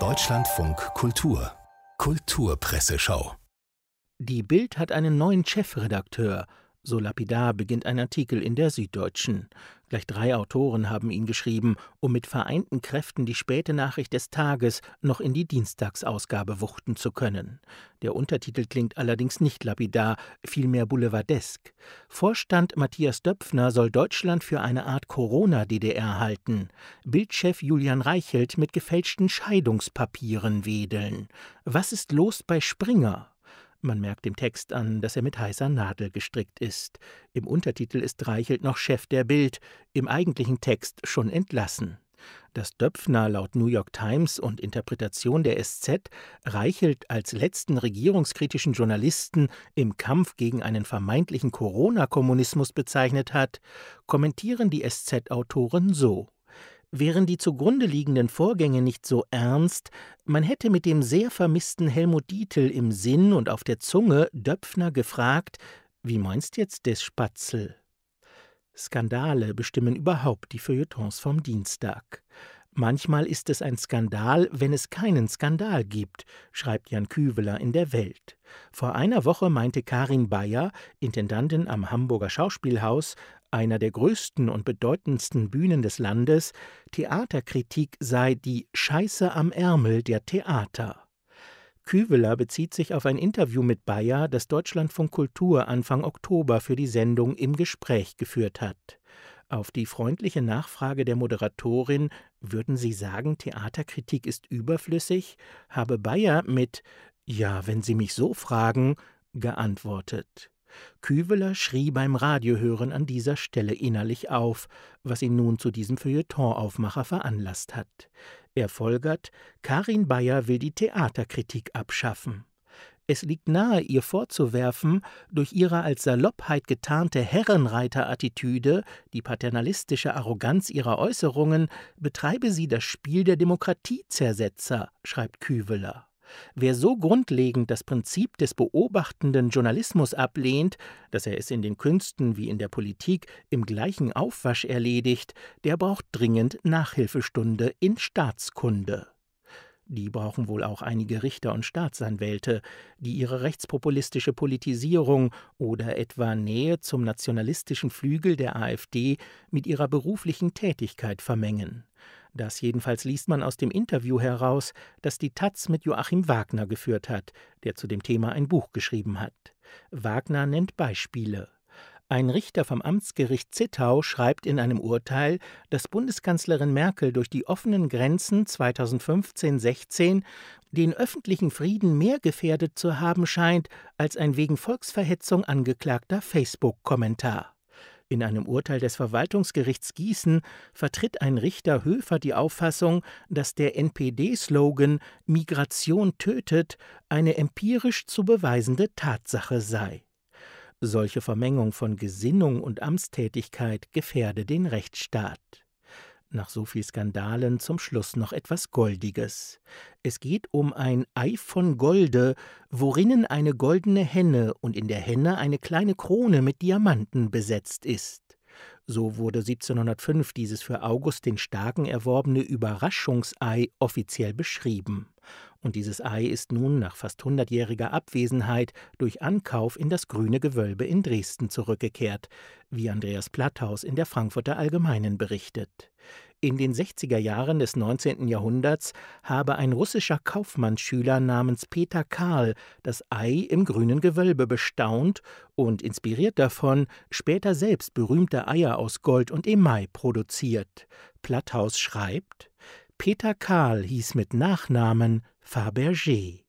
Deutschlandfunk Kultur Kulturpresseschau Die Bild hat einen neuen Chefredakteur. So lapidar beginnt ein Artikel in der Süddeutschen. Gleich drei Autoren haben ihn geschrieben, um mit vereinten Kräften die späte Nachricht des Tages noch in die Dienstagsausgabe wuchten zu können. Der Untertitel klingt allerdings nicht lapidar, vielmehr boulevardesk. Vorstand Matthias Döpfner soll Deutschland für eine Art Corona-DDR halten. Bildchef Julian Reichelt mit gefälschten Scheidungspapieren wedeln. Was ist los bei Springer? Man merkt dem Text an, dass er mit heißer Nadel gestrickt ist. Im Untertitel ist Reichelt noch Chef der Bild, im eigentlichen Text schon entlassen. Dass Döpfner laut New York Times und Interpretation der SZ Reichelt als letzten regierungskritischen Journalisten im Kampf gegen einen vermeintlichen Corona-Kommunismus bezeichnet hat, kommentieren die SZ-Autoren so. Wären die zugrunde liegenden Vorgänge nicht so ernst, man hätte mit dem sehr vermissten Helmut Dietl im Sinn und auf der Zunge Döpfner gefragt, wie meinst jetzt des Spatzel? Skandale bestimmen überhaupt die Feuilletons vom Dienstag. Manchmal ist es ein Skandal, wenn es keinen Skandal gibt, schreibt Jan Küveler in der Welt. Vor einer Woche meinte Karin Bayer, Intendantin am Hamburger Schauspielhaus, einer der größten und bedeutendsten Bühnen des Landes, Theaterkritik sei die Scheiße am Ärmel der Theater. Küveler bezieht sich auf ein Interview mit Bayer, das Deutschlandfunk Kultur Anfang Oktober für die Sendung im Gespräch geführt hat. Auf die freundliche Nachfrage der Moderatorin, würden Sie sagen, Theaterkritik ist überflüssig, habe Bayer mit Ja, wenn Sie mich so fragen, geantwortet. Küveler schrie beim Radiohören an dieser Stelle innerlich auf, was ihn nun zu diesem Feuilletonaufmacher veranlasst hat. Er folgert, Karin Bayer will die Theaterkritik abschaffen. Es liegt nahe, ihr vorzuwerfen, durch ihre als Saloppheit getarnte Herrenreiterattitüde, die paternalistische Arroganz ihrer Äußerungen, betreibe sie das Spiel der Demokratiezersetzer, schreibt Küveler. Wer so grundlegend das Prinzip des beobachtenden Journalismus ablehnt, dass er es in den Künsten wie in der Politik im gleichen Aufwasch erledigt, der braucht dringend Nachhilfestunde in Staatskunde. Die brauchen wohl auch einige Richter und Staatsanwälte, die ihre rechtspopulistische Politisierung oder etwa Nähe zum nationalistischen Flügel der AfD mit ihrer beruflichen Tätigkeit vermengen. Das jedenfalls liest man aus dem Interview heraus, das die Taz mit Joachim Wagner geführt hat, der zu dem Thema ein Buch geschrieben hat. Wagner nennt Beispiele. Ein Richter vom Amtsgericht Zittau schreibt in einem Urteil, dass Bundeskanzlerin Merkel durch die offenen Grenzen 2015-16 den öffentlichen Frieden mehr gefährdet zu haben scheint als ein wegen Volksverhetzung angeklagter Facebook-Kommentar. In einem Urteil des Verwaltungsgerichts Gießen vertritt ein Richter Höfer die Auffassung, dass der NPD-Slogan Migration tötet eine empirisch zu beweisende Tatsache sei. Solche Vermengung von Gesinnung und Amtstätigkeit gefährde den Rechtsstaat. Nach so viel Skandalen zum Schluss noch etwas Goldiges. Es geht um ein Ei von Golde, worinnen eine goldene Henne und in der Henne eine kleine Krone mit Diamanten besetzt ist. So wurde 1705 dieses für August den Starken erworbene Überraschungsei offiziell beschrieben. Und dieses Ei ist nun nach fast hundertjähriger Abwesenheit durch Ankauf in das grüne Gewölbe in Dresden zurückgekehrt, wie Andreas Platthaus in der Frankfurter Allgemeinen berichtet. In den 60er Jahren des 19. Jahrhunderts habe ein russischer Kaufmannsschüler namens Peter Karl das Ei im grünen Gewölbe bestaunt und inspiriert davon später selbst berühmte Eier aus Gold und Emai produziert. Platthaus schreibt Peter Karl hieß mit Nachnamen Fabergé.